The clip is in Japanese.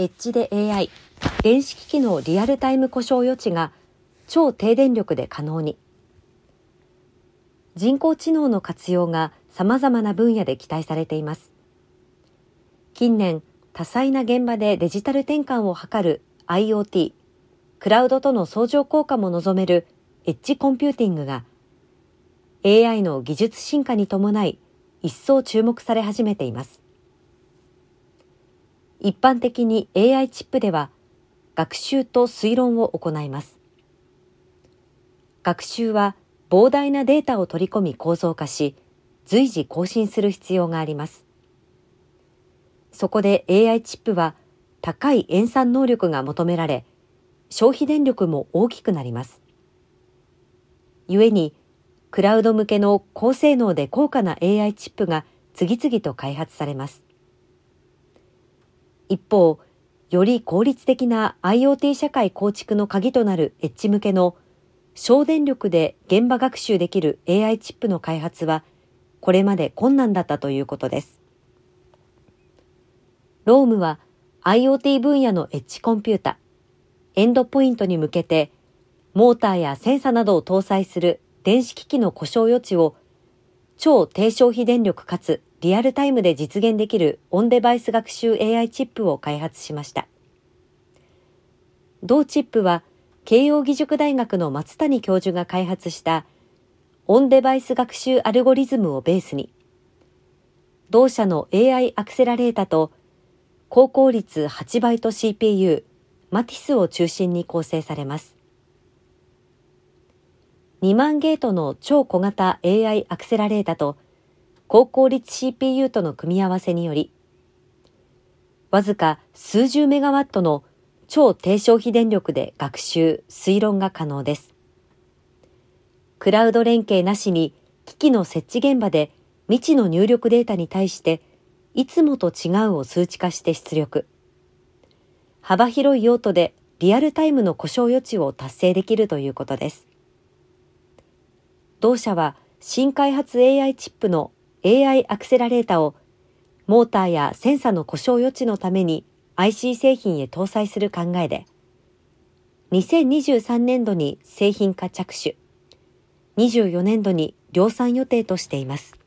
エッジで AI、電子機器のリアルタイム故障予知が超低電力で可能に。人工知能の活用が様々な分野で期待されています。近年、多彩な現場でデジタル転換を図る IoT、クラウドとの相乗効果も望めるエッジコンピューティングが AI の技術進化に伴い一層注目され始めています。一般的に AI チップでは学習と推論を行います。学習は膨大なデータを取り込み構造化し、随時更新する必要があります。そこで AI チップは高い演算能力が求められ、消費電力も大きくなります。故に、クラウド向けの高性能で高価な AI チップが次々と開発されます。一方、より効率的な IoT 社会構築の鍵となるエッジ向けの省電力で現場学習できる AI チップの開発はこれまで困難だったということです。ロームは IoT 分野のエッジコンピュータ、エンドポイントに向けてモーターやセンサなどを搭載する電子機器の故障予知を超低消費電力かつリアルタイムで実現できるオンデバイス学習 AI チップを開発しました。同チップは慶應義塾大学の松谷教授が開発したオンデバイス学習アルゴリズムをベースに、同社の AI アクセラレータと高効率8バイト CPU マティスを中心に構成されます。2万ゲートの超小型 AI アクセラレータと高効率 CPU との組み合わせにより、わずか数十メガワットの超低消費電力で学習、推論が可能です。クラウド連携なしに機器の設置現場で未知の入力データに対していつもと違うを数値化して出力。幅広い用途でリアルタイムの故障予知を達成できるということです。同社は新開発 AI チップの AI アクセラレータをモーターやセンサの故障予知のために IC 製品へ搭載する考えで、2023年度に製品化着手、24年度に量産予定としています。